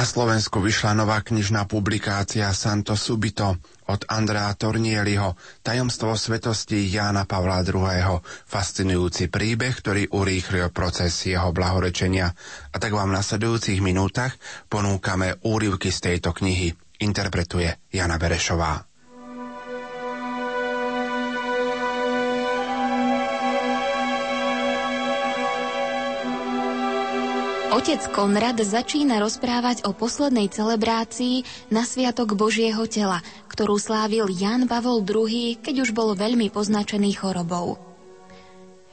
Na Slovensku vyšla nová knižná publikácia Santo Subito od Andrea Tornieliho Tajomstvo svetosti Jána Pavla II. Fascinujúci príbeh, ktorý urýchlil proces jeho blahorečenia. A tak vám v nasledujúcich minútach ponúkame úryvky z tejto knihy. Interpretuje Jana Berešová. Otec Konrad začína rozprávať o poslednej celebrácii na Sviatok Božieho tela, ktorú slávil Jan Pavol II, keď už bol veľmi poznačený chorobou.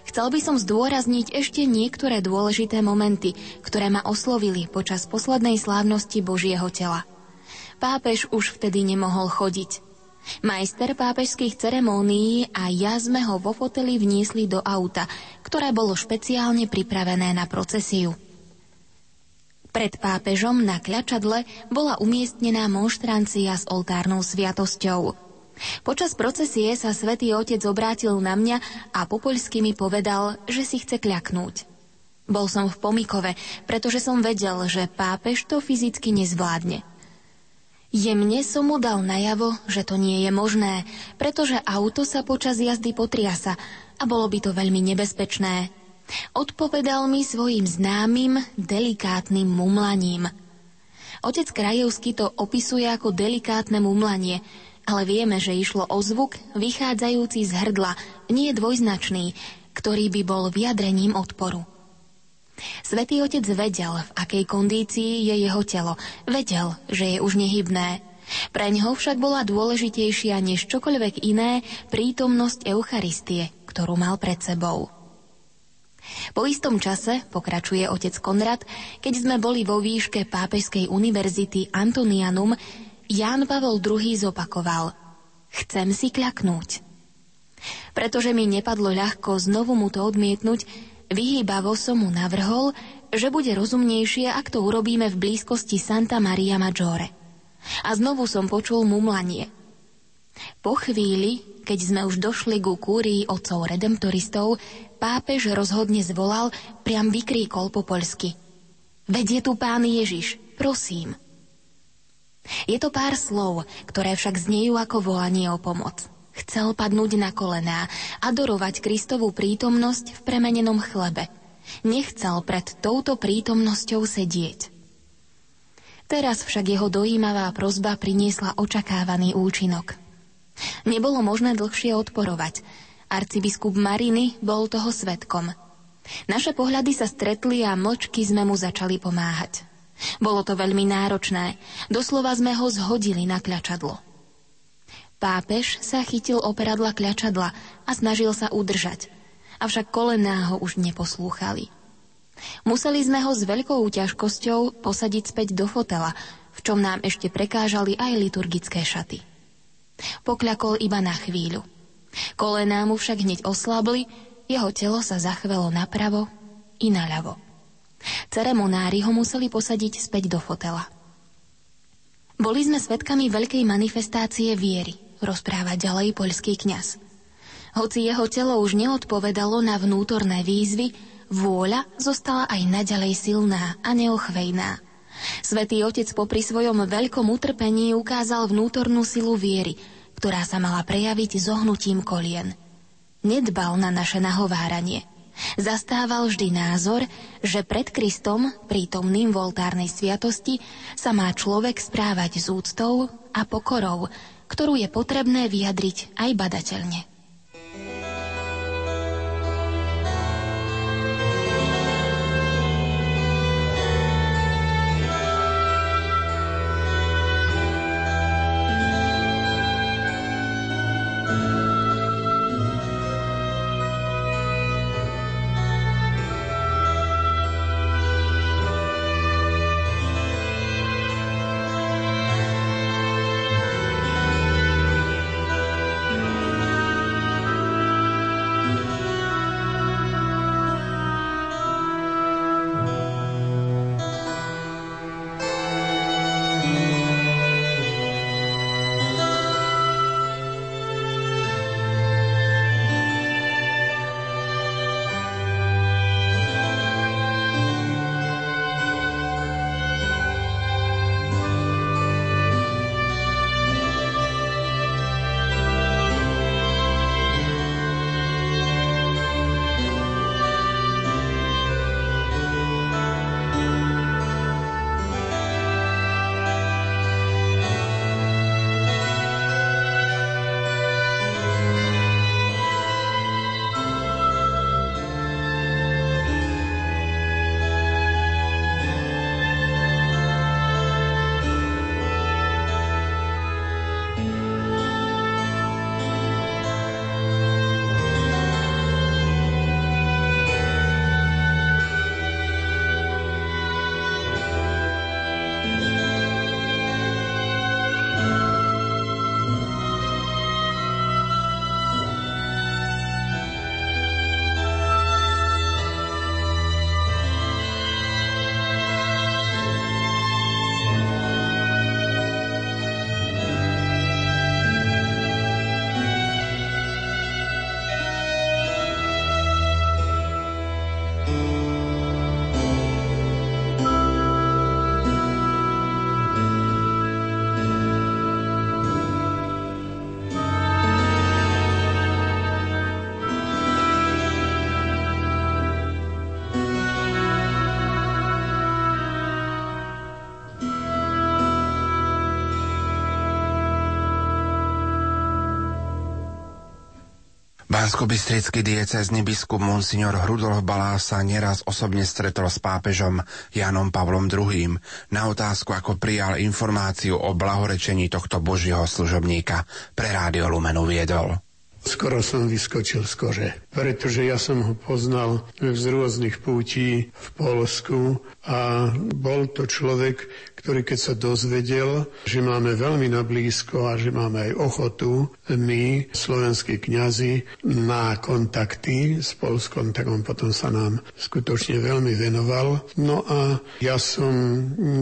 Chcel by som zdôrazniť ešte niektoré dôležité momenty, ktoré ma oslovili počas poslednej slávnosti Božieho tela. Pápež už vtedy nemohol chodiť. Majster pápežských ceremónií a ja sme ho vo foteli vniesli do auta, ktoré bolo špeciálne pripravené na procesiu. Pred pápežom na kľačadle bola umiestnená monštrancia s oltárnou sviatosťou. Počas procesie sa svätý Otec obrátil na mňa a po poľsky mi povedal, že si chce kľaknúť. Bol som v pomikove, pretože som vedel, že pápež to fyzicky nezvládne. Jemne som mu dal najavo, že to nie je možné, pretože auto sa počas jazdy potriasa a bolo by to veľmi nebezpečné. Odpovedal mi svojim známym, delikátnym mumlaním. Otec Krajevský to opisuje ako delikátne mumlanie, ale vieme, že išlo o zvuk vychádzajúci z hrdla, nie dvojznačný, ktorý by bol vyjadrením odporu. Svetý otec vedel, v akej kondícii je jeho telo. Vedel, že je už nehybné. Pre ňoho však bola dôležitejšia než čokoľvek iné prítomnosť Eucharistie, ktorú mal pred sebou. Po istom čase, pokračuje otec Konrad, keď sme boli vo výške Pápežskej univerzity Antonianum, Ján Pavol II zopakoval Chcem si kľaknúť. Pretože mi nepadlo ľahko znovu mu to odmietnúť, vyhýbavo som mu navrhol, že bude rozumnejšie, ak to urobíme v blízkosti Santa Maria Maggiore. A znovu som počul mumlanie. Po chvíli, keď sme už došli ku kúrii otcov redemptoristov, pápež rozhodne zvolal, priam vykríkol po poľsky. Veď je tu pán Ježiš, prosím. Je to pár slov, ktoré však znejú ako volanie o pomoc. Chcel padnúť na kolená, adorovať Kristovú prítomnosť v premenenom chlebe. Nechcel pred touto prítomnosťou sedieť. Teraz však jeho dojímavá prozba priniesla očakávaný účinok. Nebolo možné dlhšie odporovať – Arcibiskup Mariny bol toho svetkom. Naše pohľady sa stretli a mlčky sme mu začali pomáhať. Bolo to veľmi náročné, doslova sme ho zhodili na kľačadlo. Pápež sa chytil operadla kľačadla a snažil sa udržať, avšak kolená ho už neposlúchali. Museli sme ho s veľkou ťažkosťou posadiť späť do fotela, v čom nám ešte prekážali aj liturgické šaty. Pokľakol iba na chvíľu – Kolená mu však hneď oslabli, jeho telo sa zachvelo napravo i naľavo. Ceremonári ho museli posadiť späť do fotela. Boli sme svedkami veľkej manifestácie viery, rozpráva ďalej poľský kňaz. Hoci jeho telo už neodpovedalo na vnútorné výzvy, vôľa zostala aj naďalej silná a neochvejná. Svetý otec popri svojom veľkom utrpení ukázal vnútornú silu viery, ktorá sa mala prejaviť zohnutím kolien. Nedbal na naše nahováranie. Zastával vždy názor, že pred Kristom, prítomným v oltárnej sviatosti, sa má človek správať s úctou a pokorou, ktorú je potrebné vyjadriť aj badateľne. Bansko-bystrický diecezny biskup Monsignor Hrudolf Balá sa neraz osobne stretol s pápežom Janom Pavlom II. na otázku, ako prijal informáciu o blahorečení tohto božieho služobníka pre Rádio Lumenu viedol. Skoro som vyskočil z kože, pretože ja som ho poznal z rôznych pútí v Polsku a bol to človek, ktorý keď sa dozvedel, že máme veľmi na blízko a že máme aj ochotu, my, slovenskí kňazi, na kontakty s Polskom, tak on potom sa nám skutočne veľmi venoval. No a ja som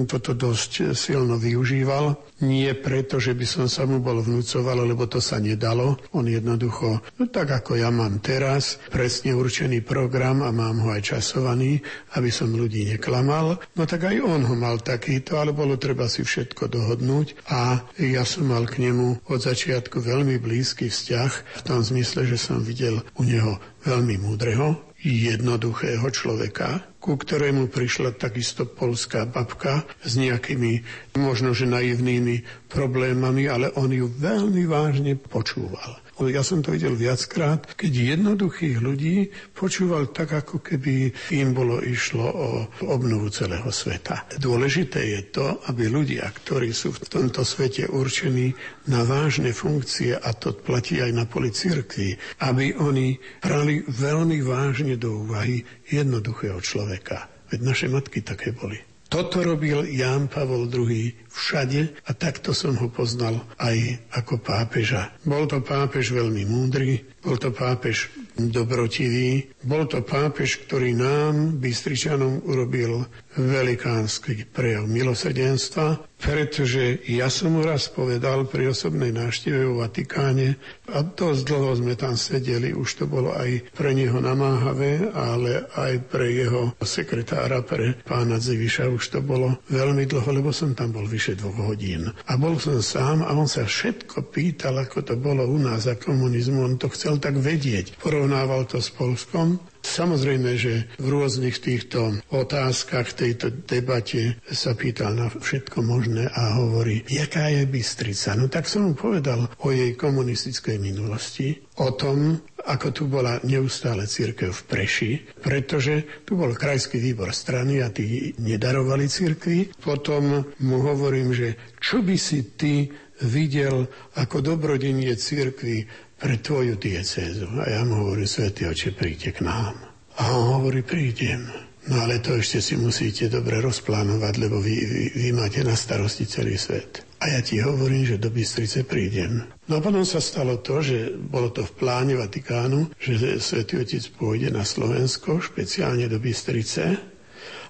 toto dosť silno využíval. Nie preto, že by som sa mu bol vnúcoval, lebo to sa nedalo. On jednoducho, no tak ako ja mám teraz, presne určený program a mám ho aj časovaný, aby som ľudí neklamal. No tak aj on ho mal takýto, ale bolo treba si všetko dohodnúť a ja som mal k nemu od začiatku veľmi blízky vzťah v tom zmysle, že som videl u neho veľmi múdreho, jednoduchého človeka, ku ktorému prišla takisto polská babka s nejakými možno že naivnými problémami, ale on ju veľmi vážne počúval. Ja som to videl viackrát, keď jednoduchých ľudí počúval tak, ako keby im bolo išlo o obnovu celého sveta. Dôležité je to, aby ľudia, ktorí sú v tomto svete určení na vážne funkcie, a to platí aj na poli cirkvi, aby oni brali veľmi vážne do úvahy jednoduchého človeka. Veď naše matky také boli. Toto robil Ján Pavol II všade a takto som ho poznal aj ako pápeža. Bol to pápež veľmi múdry, bol to pápež dobrotivý, bol to pápež, ktorý nám, Bystričanom, urobil velikánsky prejav milosrdenstva, pretože ja som mu raz povedal pri osobnej návšteve v Vatikáne a dosť dlho sme tam sedeli, už to bolo aj pre neho namáhavé, ale aj pre jeho sekretára, pre pána Ziviša už to bolo veľmi dlho, lebo som tam bol vyše dvoch hodín. A bol som sám a on sa všetko pýtal, ako to bolo u nás za komunizmu, on to chcel tak vedieť. Porovnával to s Polskom Samozrejme, že v rôznych týchto otázkach, tejto debate sa pýtal na všetko možné a hovorí, jaká je Bystrica. No tak som mu povedal o jej komunistickej minulosti, o tom, ako tu bola neustále církev v Preši, pretože tu bol krajský výbor strany a tí nedarovali církvi. Potom mu hovorím, že čo by si ty videl ako dobrodenie církvy pre tvoju diecézu. A ja mu hovorím, Svetý oče, príďte k nám. A on hovorí, prídem. No ale to ešte si musíte dobre rozplánovať, lebo vy, vy, vy máte na starosti celý svet. A ja ti hovorím, že do Bystrice prídem. No a potom sa stalo to, že bolo to v pláne Vatikánu, že Svetý Otec pôjde na Slovensko, špeciálne do Bystrice,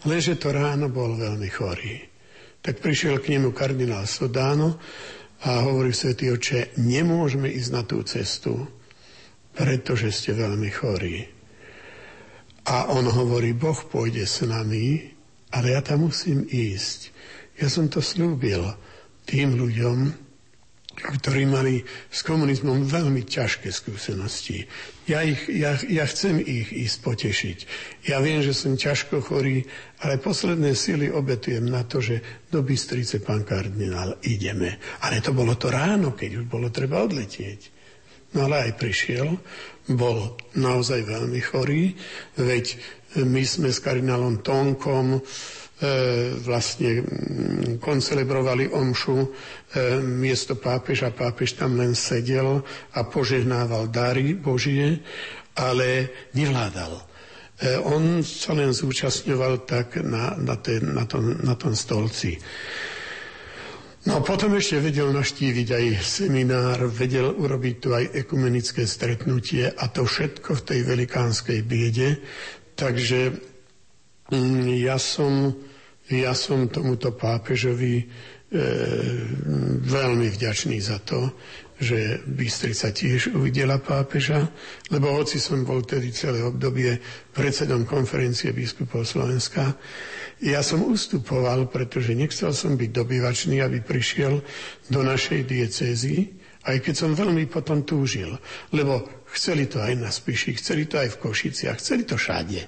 lenže to ráno bol veľmi chorý. Tak prišiel k nemu kardinál Sodáno a hovorí Svetý Oče, nemôžeme ísť na tú cestu, pretože ste veľmi chorí. A on hovorí, Boh pôjde s nami, ale ja tam musím ísť. Ja som to slúbil tým ľuďom, ktorí mali s komunizmom veľmi ťažké skúsenosti. Ja, ich, ja, ja chcem ich ísť potešiť. Ja viem, že som ťažko chorý, ale posledné sily obetujem na to, že do Bystrice, pán kardinál, ideme. Ale to bolo to ráno, keď už bolo treba odletieť. No ale aj prišiel, bol naozaj veľmi chorý, veď my sme s kardinálom Tonkom E, vlastne mm, koncelebrovali omšu miesto pápeža. Pápež tam len sedel a požehnával dary Božie, ale nevládal. E, on sa len zúčastňoval tak na, na, ten, na, tom, na tom stolci. No potom ešte vedel naštíviť aj seminár, vedel urobiť tu aj ekumenické stretnutie a to všetko v tej velikánskej biede. Takže Mm, ja som, ja som tomuto pápežovi e, veľmi vďačný za to, že Bystrica tiež uvidela pápeža, lebo hoci som bol tedy celé obdobie predsedom konferencie biskupov Slovenska, ja som ustupoval, pretože nechcel som byť dobyvačný, aby prišiel do našej diecézy Aj keď som veľmi potom túžil, lebo chceli to aj na Spiši, chceli to aj v Košiciach, chceli to všade.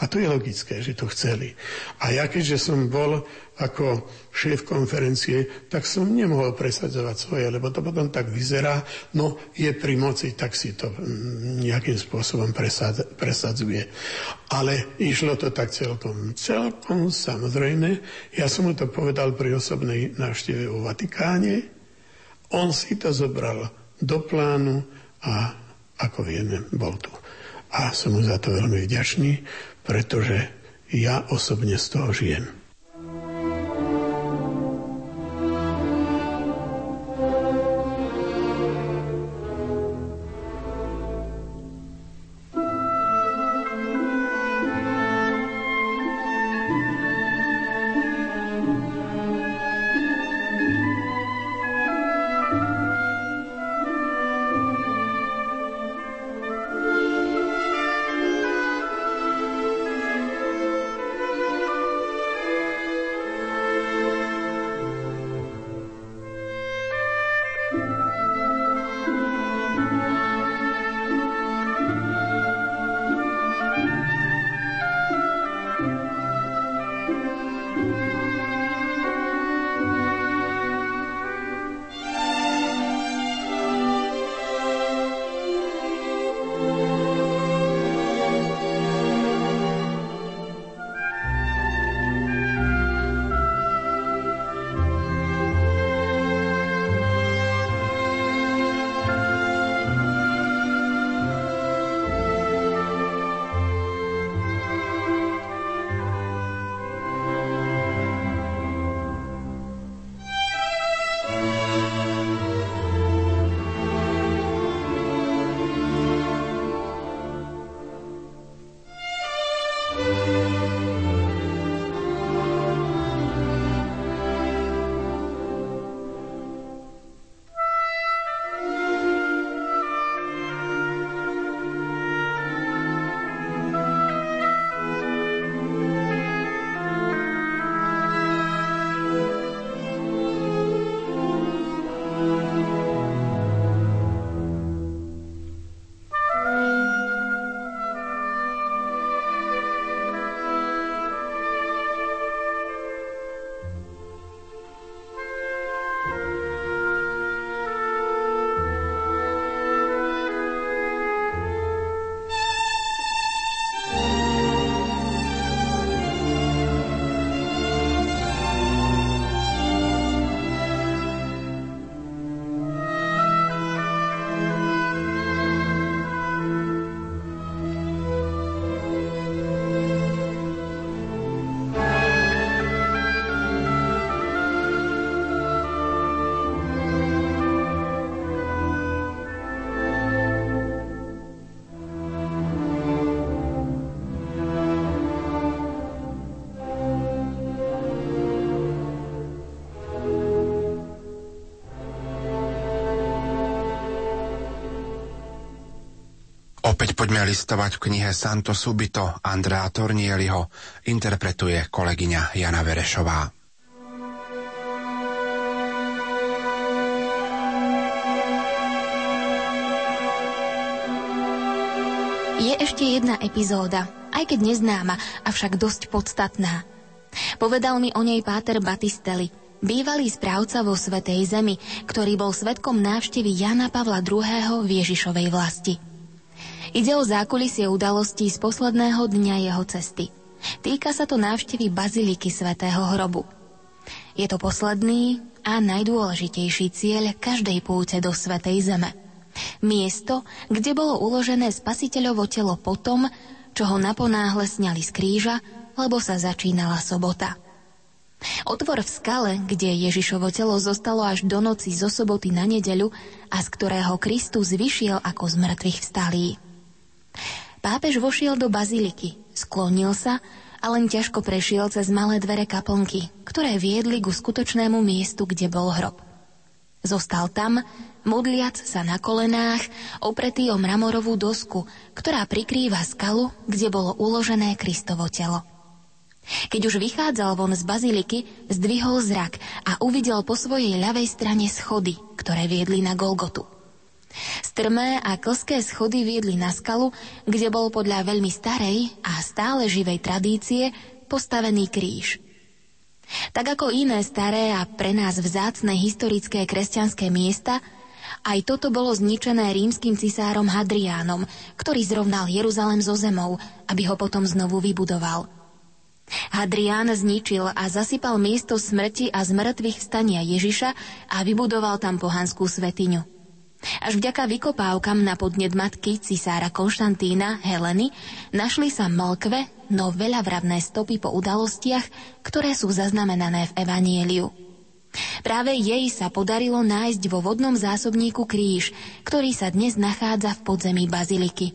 A to je logické, že to chceli. A ja keďže som bol ako šéf konferencie, tak som nemohol presadzovať svoje, lebo to potom tak vyzerá, no je pri moci, tak si to mm, nejakým spôsobom presadzuje. Ale išlo to tak celkom, celkom samozrejme. Ja som mu to povedal pri osobnej návšteve vo Vatikáne, on si to zobral do plánu a ako vieme, bol tu. A som mu za to veľmi vďačný, pretože ja osobne z toho žijem. Opäť poďme listovať v knihe Santo Subito Andrea Tornieliho, interpretuje kolegyňa Jana Verešová. Je ešte jedna epizóda, aj keď neznáma, avšak dosť podstatná. Povedal mi o nej Páter Batistelli, bývalý správca vo Svetej Zemi, ktorý bol svetkom návštevy Jana Pavla II. v Ježišovej vlasti. Ide o zákulisie udalostí z posledného dňa jeho cesty. Týka sa to návštevy Baziliky svätého hrobu. Je to posledný a najdôležitejší cieľ každej púte do Svetej Zeme. Miesto, kde bolo uložené spasiteľovo telo potom, čo ho naponáhle sňali z kríža, lebo sa začínala sobota. Otvor v skale, kde Ježišovo telo zostalo až do noci zo soboty na nedeľu a z ktorého Kristus vyšiel ako z mŕtvych vstalý. Pápež vošiel do baziliky, sklonil sa a len ťažko prešiel cez malé dvere kaplnky, ktoré viedli ku skutočnému miestu, kde bol hrob. Zostal tam, modliac sa na kolenách, opretý o mramorovú dosku, ktorá prikrýva skalu, kde bolo uložené Kristovo telo. Keď už vychádzal von z baziliky, zdvihol zrak a uvidel po svojej ľavej strane schody, ktoré viedli na Golgotu. Strmé a klské schody viedli na skalu, kde bol podľa veľmi starej a stále živej tradície postavený kríž. Tak ako iné staré a pre nás vzácne historické kresťanské miesta, aj toto bolo zničené rímským cisárom Hadriánom, ktorý zrovnal Jeruzalem zo zemou, aby ho potom znovu vybudoval. Hadrián zničil a zasypal miesto smrti a zmrtvých stania Ježiša a vybudoval tam pohanskú svetiňu. Až vďaka vykopávkam na podnet matky cisára Konštantína Heleny našli sa mlkve, no veľa vravné stopy po udalostiach, ktoré sú zaznamenané v Evanieliu. Práve jej sa podarilo nájsť vo vodnom zásobníku kríž, ktorý sa dnes nachádza v podzemí baziliky.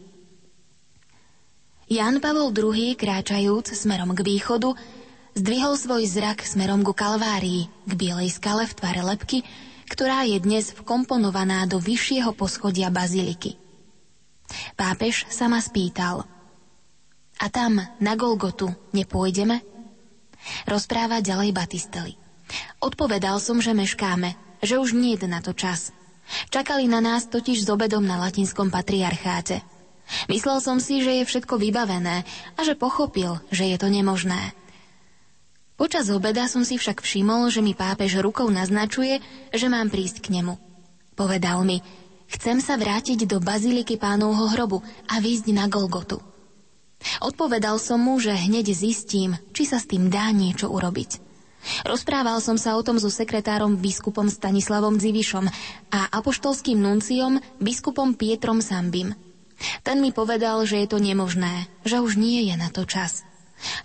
Jan Pavol II, kráčajúc smerom k východu, zdvihol svoj zrak smerom ku Kalvárii, k bielej skale v tvare lepky, ktorá je dnes vkomponovaná do vyššieho poschodia baziliky. Pápež sa ma spýtal. A tam, na Golgotu, nepôjdeme? Rozpráva ďalej Batisteli. Odpovedal som, že meškáme, že už nie je na to čas. Čakali na nás totiž s obedom na latinskom patriarcháte. Myslel som si, že je všetko vybavené a že pochopil, že je to nemožné. Počas obeda som si však všimol, že mi pápež rukou naznačuje, že mám prísť k nemu. Povedal mi, chcem sa vrátiť do baziliky pánovho hrobu a výjsť na Golgotu. Odpovedal som mu, že hneď zistím, či sa s tým dá niečo urobiť. Rozprával som sa o tom so sekretárom biskupom Stanislavom Dzivišom a apoštolským nunciom biskupom Pietrom Sambim. Ten mi povedal, že je to nemožné, že už nie je na to čas.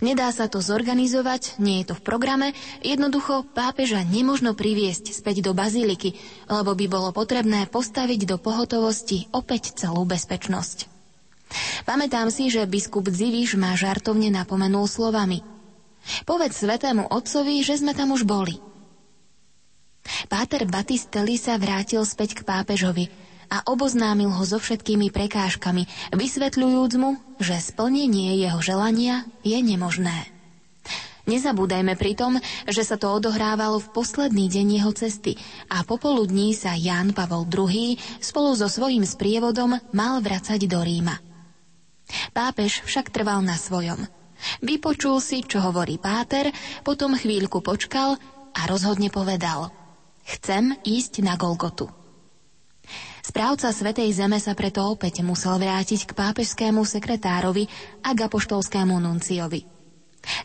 Nedá sa to zorganizovať, nie je to v programe, jednoducho pápeža nemožno priviesť späť do baziliky, lebo by bolo potrebné postaviť do pohotovosti opäť celú bezpečnosť. Pamätám si, že biskup Dziviš ma žartovne napomenul slovami. Povedz svetému otcovi, že sme tam už boli. Páter Batistelli sa vrátil späť k pápežovi – a oboznámil ho so všetkými prekážkami, vysvetľujúc mu, že splnenie jeho želania je nemožné. Nezabúdajme pritom, že sa to odohrávalo v posledný deň jeho cesty a popoludní sa Ján Pavol II spolu so svojím sprievodom mal vracať do Ríma. Pápež však trval na svojom. Vypočul si, čo hovorí Páter, potom chvíľku počkal a rozhodne povedal Chcem ísť na Golgotu. Správca Svetej Zeme sa preto opäť musel vrátiť k pápežskému sekretárovi a k apoštolskému nunciovi.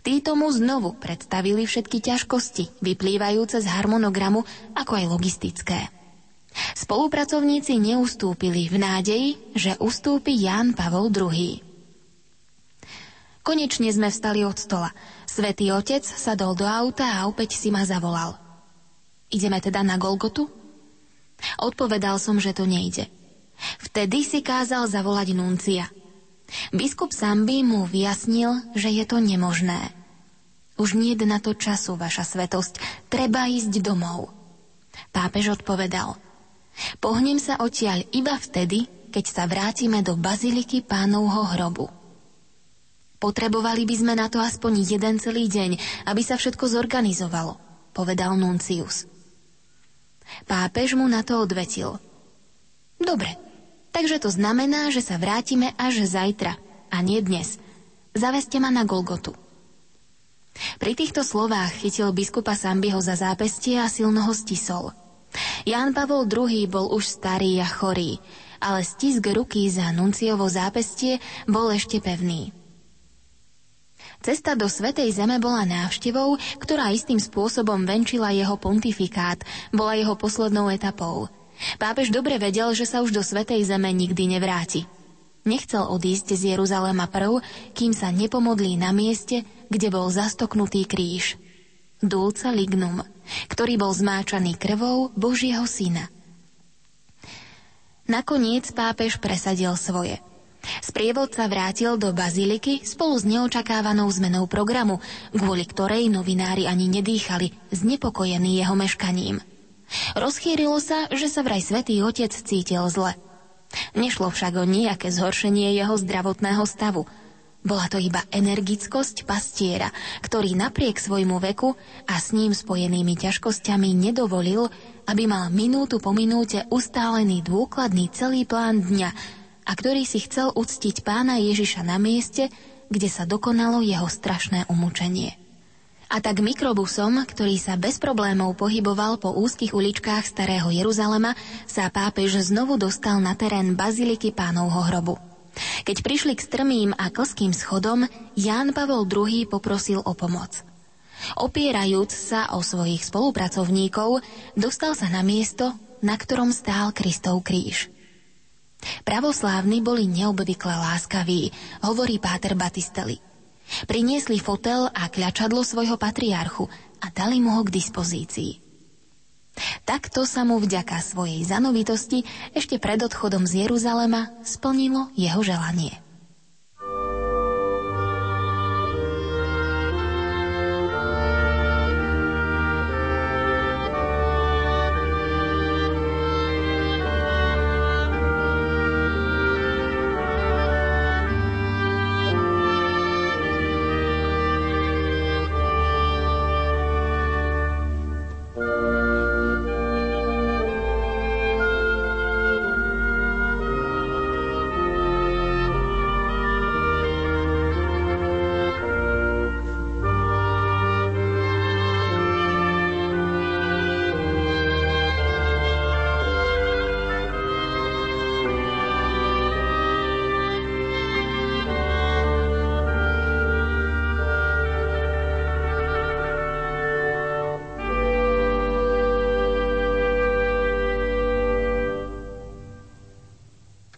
Títo mu znovu predstavili všetky ťažkosti, vyplývajúce z harmonogramu, ako aj logistické. Spolupracovníci neustúpili v nádeji, že ustúpi Ján Pavol II. Konečne sme vstali od stola. Svetý otec sadol do auta a opäť si ma zavolal. Ideme teda na Golgotu? Odpovedal som, že to nejde. Vtedy si kázal zavolať nuncia. Biskup Sambi mu vyjasnil, že je to nemožné. Už nie na to času, vaša svetosť, treba ísť domov. Pápež odpovedal, pohnem sa odtiaľ iba vtedy, keď sa vrátime do baziliky pánovho hrobu. Potrebovali by sme na to aspoň jeden celý deň, aby sa všetko zorganizovalo, povedal Nuncius. Pápež mu na to odvetil. Dobre, takže to znamená, že sa vrátime až zajtra, a nie dnes. Zaveste ma na Golgotu. Pri týchto slovách chytil biskupa Sambiho za zápestie a silno ho stisol. Ján Pavol II bol už starý a chorý, ale stisk ruky za nunciovo zápestie bol ešte pevný. Cesta do Svetej Zeme bola návštevou, ktorá istým spôsobom venčila jeho pontifikát, bola jeho poslednou etapou. Pápež dobre vedel, že sa už do Svetej Zeme nikdy nevráti. Nechcel odísť z Jeruzalema prv, kým sa nepomodlí na mieste, kde bol zastoknutý kríž. Dulca lignum, ktorý bol zmáčaný krvou Božieho syna. Nakoniec pápež presadil svoje – Sprievodca vrátil do baziliky spolu s neočakávanou zmenou programu, kvôli ktorej novinári ani nedýchali, znepokojení jeho meškaním. Rozchýrilo sa, že sa vraj svätý Otec cítil zle. Nešlo však o nejaké zhoršenie jeho zdravotného stavu. Bola to iba energickosť pastiera, ktorý napriek svojmu veku a s ním spojenými ťažkosťami nedovolil, aby mal minútu po minúte ustálený dôkladný celý plán dňa a ktorý si chcel uctiť pána Ježiša na mieste, kde sa dokonalo jeho strašné umúčenie. A tak mikrobusom, ktorý sa bez problémov pohyboval po úzkých uličkách starého Jeruzalema, sa pápež znovu dostal na terén baziliky pánovho hrobu. Keď prišli k strmým a klským schodom, Ján Pavol II poprosil o pomoc. Opierajúc sa o svojich spolupracovníkov, dostal sa na miesto, na ktorom stál Kristov kríž. Pravoslávni boli neobvykle láskaví, hovorí Páter Batistelli. Priniesli fotel a kľačadlo svojho patriarchu a dali mu ho k dispozícii. Takto sa mu vďaka svojej zanovitosti ešte pred odchodom z Jeruzalema splnilo jeho želanie.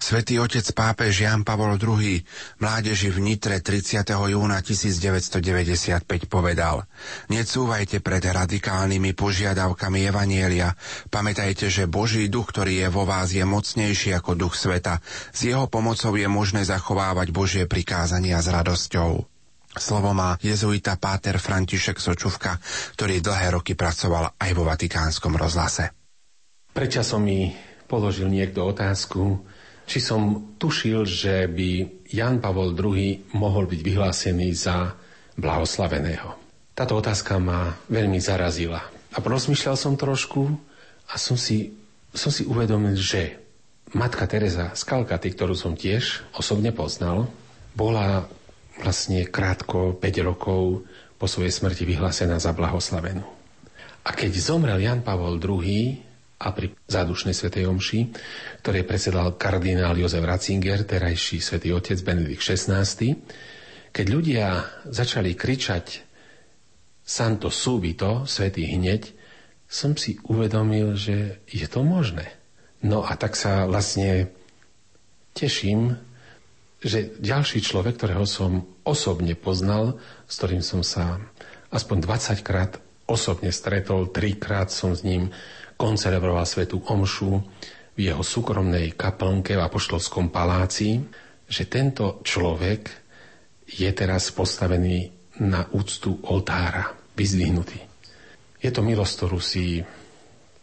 Svetý otec pápež Jan Pavol II mládeži v Nitre 30. júna 1995 povedal Necúvajte pred radikálnymi požiadavkami Evanielia. Pamätajte, že Boží duch, ktorý je vo vás, je mocnejší ako duch sveta. S jeho pomocou je možné zachovávať Božie prikázania s radosťou. Slovo má jezuita Páter František Sočuvka, ktorý dlhé roky pracoval aj vo Vatikánskom rozhlase. Prečasom mi položil niekto otázku, či som tušil, že by Jan Pavol II mohol byť vyhlásený za blahoslaveného. Táto otázka ma veľmi zarazila. A rozmýšľal som trošku a som si, som si uvedomil, že matka Teresa z Kalkaty, ktorú som tiež osobne poznal, bola vlastne krátko 5 rokov po svojej smrti vyhlásená za blahoslavenú. A keď zomrel Jan Pavol II, a pri zádušnej svetej omši, ktoré predsedal kardinál Jozef Ratzinger, terajší svätý otec Benedikt XVI, keď ľudia začali kričať Santo subito, svetý hneď, som si uvedomil, že je to možné. No a tak sa vlastne teším, že ďalší človek, ktorého som osobne poznal, s ktorým som sa aspoň 20 krát osobne stretol, trikrát som s ním koncelebroval svetú omšu v jeho súkromnej kaplnke v Apoštolskom paláci, že tento človek je teraz postavený na úctu oltára, vyzdvihnutý. Je to milosť, ktorú si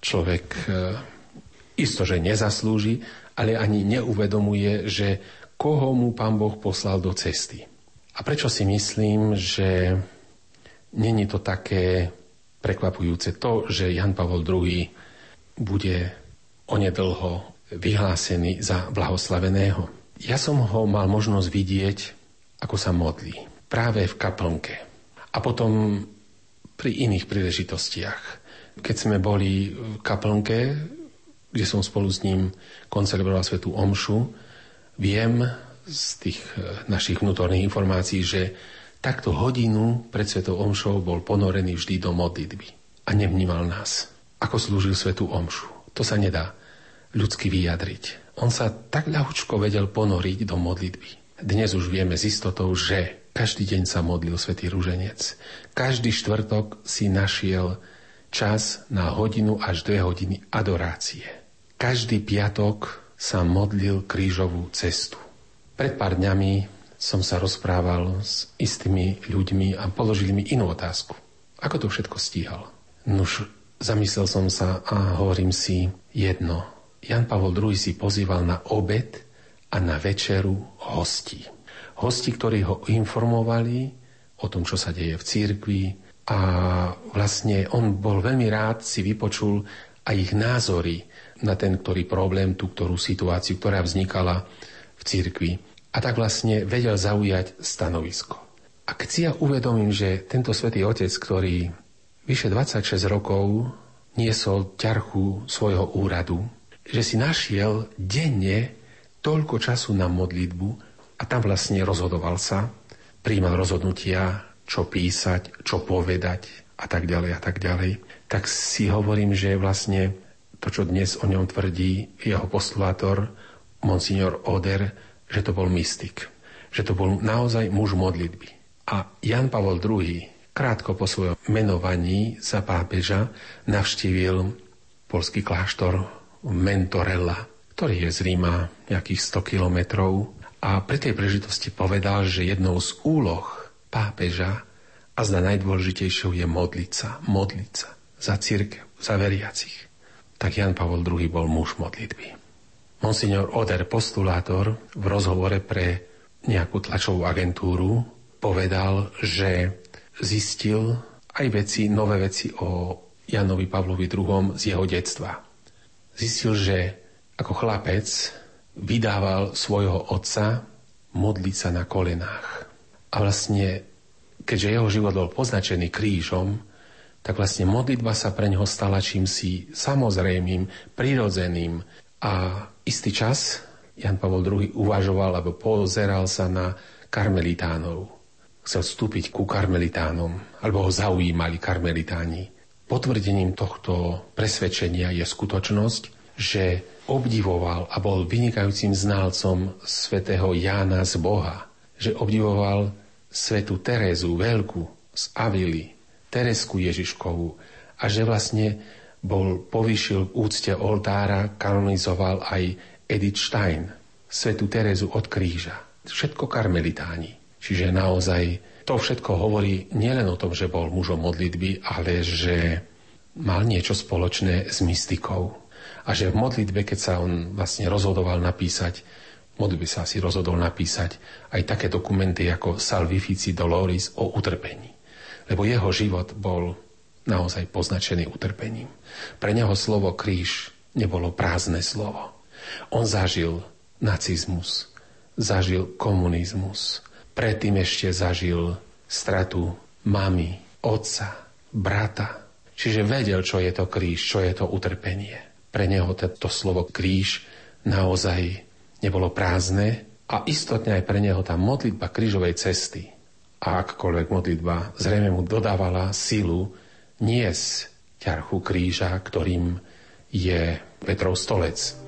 človek e, isto, že nezaslúži, ale ani neuvedomuje, že koho mu pán Boh poslal do cesty. A prečo si myslím, že není to také prekvapujúce to, že Jan Pavol II bude onedlho vyhlásený za blahoslaveného. Ja som ho mal možnosť vidieť, ako sa modlí. Práve v kaplnke. A potom pri iných príležitostiach. Keď sme boli v kaplnke, kde som spolu s ním koncelebroval svetú omšu, viem z tých eh, našich vnútorných informácií, že takto hodinu pred svetou omšou bol ponorený vždy do modlitby a nevnímal nás ako slúžil svetú omšu. To sa nedá ľudsky vyjadriť. On sa tak ľahučko vedel ponoriť do modlitby. Dnes už vieme s istotou, že každý deň sa modlil svätý Rúženec. Každý štvrtok si našiel čas na hodinu až dve hodiny adorácie. Každý piatok sa modlil krížovú cestu. Pred pár dňami som sa rozprával s istými ľuďmi a položili mi inú otázku. Ako to všetko stíhal? Nuž, Zamyslel som sa a hovorím si jedno. Jan Pavol II si pozýval na obed a na večeru hostí. hosti, ktorí ho informovali o tom, čo sa deje v církvi a vlastne on bol veľmi rád si vypočul aj ich názory na ten ktorý problém, tú ktorú situáciu, ktorá vznikala v církvi. A tak vlastne vedel zaujať stanovisko. A si ja uvedomím, že tento svätý Otec, ktorý vyše 26 rokov niesol ťarchu svojho úradu, že si našiel denne toľko času na modlitbu a tam vlastne rozhodoval sa, príjmal rozhodnutia, čo písať, čo povedať a tak ďalej a tak ďalej, tak si hovorím, že vlastne to, čo dnes o ňom tvrdí jeho postulátor, monsignor Oder, že to bol mystik. Že to bol naozaj muž modlitby. A Jan Pavol II krátko po svojom menovaní za pápeža navštívil polský kláštor Mentorella, ktorý je z Ríma nejakých 100 kilometrov a pri tej príležitosti povedal, že jednou z úloh pápeža a zda najdôležitejšou je modliť sa za církev, za veriacich. Tak Jan Pavol II bol muž modlitby. Monsignor Oder, postulátor, v rozhovore pre nejakú tlačovú agentúru povedal, že zistil aj veci, nové veci o Janovi Pavlovi II z jeho detstva. Zistil, že ako chlapec vydával svojho otca modliť sa na kolenách. A vlastne, keďže jeho život bol poznačený krížom, tak vlastne modlitba sa pre neho stala čímsi samozrejmým, prirodzeným. A istý čas Jan Pavol II uvažoval, alebo pozeral sa na karmelitánov. Chcel vstúpiť ku karmelitánom, alebo ho zaujímali karmelitáni. Potvrdením tohto presvedčenia je skutočnosť, že obdivoval a bol vynikajúcim znalcom svätého Jána z Boha, že obdivoval svetu Terezu Veľku z Avily, Teresku Ježiškovú a že vlastne bol povyšil v úcte oltára, kanonizoval aj Edith Stein, svetu Terezu od kríža. Všetko karmelitáni. Čiže naozaj to všetko hovorí nielen o tom, že bol mužom modlitby, ale že mal niečo spoločné s mystikou a že v modlitbe, keď sa on vlastne rozhodoval napísať, modlitbe sa asi rozhodol napísať aj také dokumenty ako Salvifici Doloris o utrpení. Lebo jeho život bol naozaj poznačený utrpením. Pre neho slovo kríž nebolo prázdne slovo. On zažil nacizmus, zažil komunizmus, predtým ešte zažil stratu mamy, otca, brata. Čiže vedel, čo je to kríž, čo je to utrpenie. Pre neho to slovo kríž naozaj nebolo prázdne a istotne aj pre neho tá modlitba krížovej cesty a akkoľvek modlitba zrejme mu dodávala silu nies ťarchu kríža, ktorým je Petrov stolec.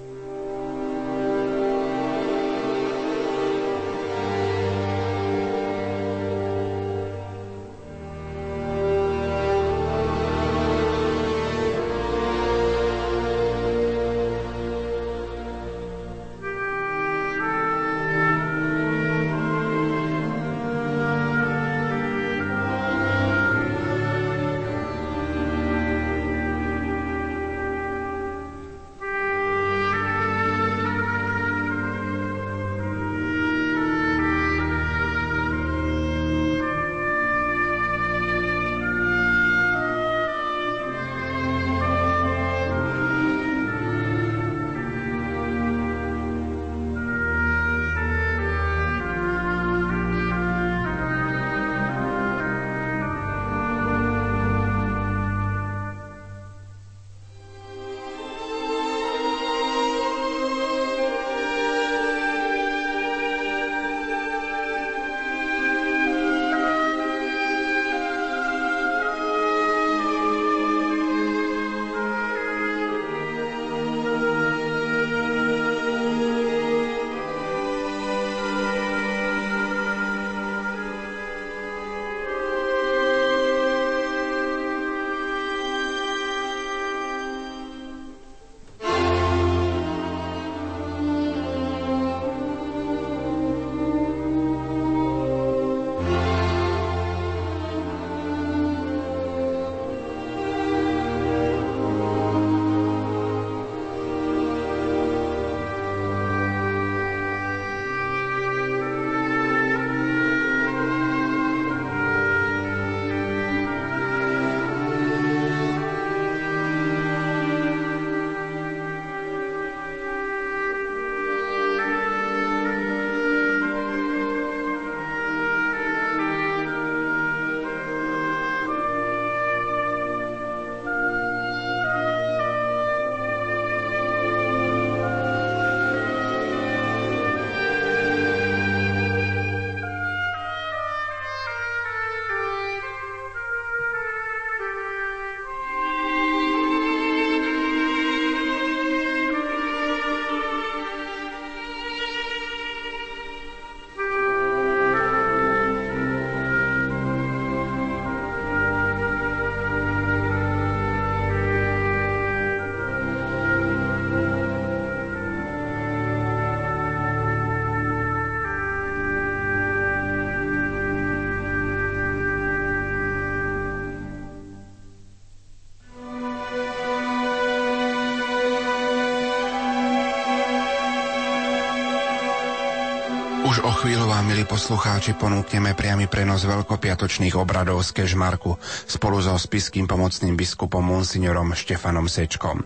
Už o chvíľu vám, milí poslucháči, ponúkneme priamy prenos veľkopiatočných obradov z Kežmarku spolu so spiským pomocným biskupom monsignorom Štefanom Sečkom.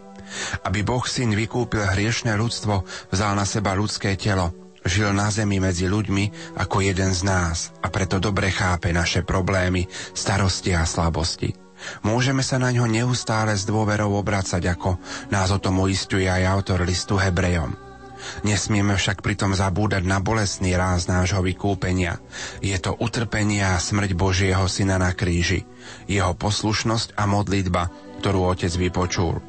Aby Boh syn vykúpil hriešne ľudstvo, vzal na seba ľudské telo, žil na zemi medzi ľuďmi ako jeden z nás a preto dobre chápe naše problémy, starosti a slabosti. Môžeme sa na ňo neustále s dôverou obracať, ako nás o tom uistuje aj autor listu Hebrejom. Nesmieme však pritom zabúdať na bolestný ráz nášho vykúpenia. Je to utrpenie a smrť Božieho Syna na kríži, jeho poslušnosť a modlitba, ktorú Otec vypočul.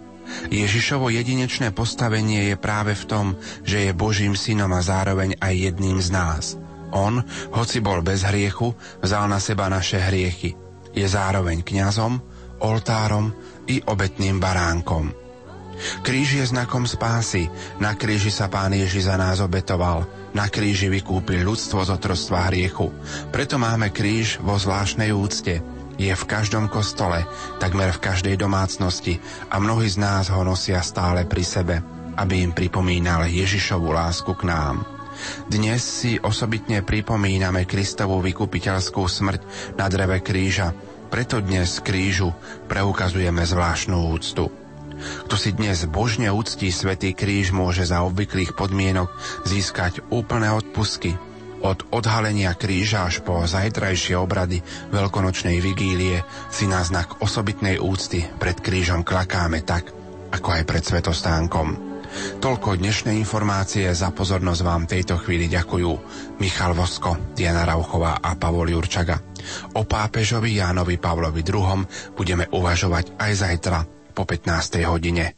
Ježišovo jedinečné postavenie je práve v tom, že je Božím synom a zároveň aj jedným z nás. On, hoci bol bez hriechu, vzal na seba naše hriechy. Je zároveň kňazom, oltárom i obetným baránkom. Kríž je znakom spásy. Na kríži sa Pán Ježi za nás obetoval. Na kríži vykúpil ľudstvo z otrostva hriechu. Preto máme kríž vo zvláštnej úcte. Je v každom kostole, takmer v každej domácnosti a mnohí z nás ho nosia stále pri sebe, aby im pripomínal Ježišovu lásku k nám. Dnes si osobitne pripomíname Kristovú vykupiteľskú smrť na dreve kríža, preto dnes krížu preukazujeme zvláštnu úctu. Kto si dnes božne úctí Svetý kríž, môže za obvyklých podmienok získať úplné odpusky. Od odhalenia kríža až po zajtrajšie obrady veľkonočnej vigílie si na znak osobitnej úcty pred krížom klakáme tak, ako aj pred svetostánkom. Toľko dnešné informácie, za pozornosť vám tejto chvíli ďakujú Michal Vosko, Diana Rauchová a Pavol Jurčaga. O pápežovi Jánovi Pavlovi II budeme uvažovať aj zajtra po 15. hodine.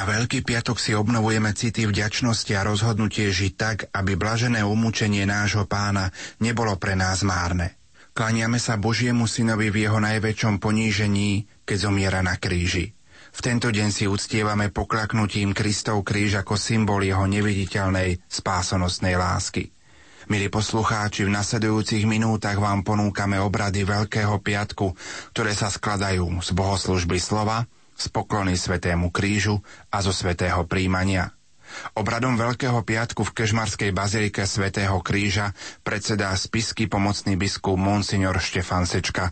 Na Veľký piatok si obnovujeme city vďačnosti a rozhodnutie žiť tak, aby blažené umúčenie nášho pána nebolo pre nás márne. Klaniame sa Božiemu synovi v jeho najväčšom ponížení, keď zomiera na kríži. V tento deň si uctievame poklaknutím Kristov kríž ako symbol jeho neviditeľnej spásonosnej lásky. Milí poslucháči, v nasledujúcich minútach vám ponúkame obrady Veľkého piatku, ktoré sa skladajú z bohoslužby slova, z poklony Svetému krížu a zo Svetého príjmania. Obradom Veľkého piatku v Kežmarskej bazilike Svetého kríža predsedá spisky pomocný biskup Monsignor Štefan Sečka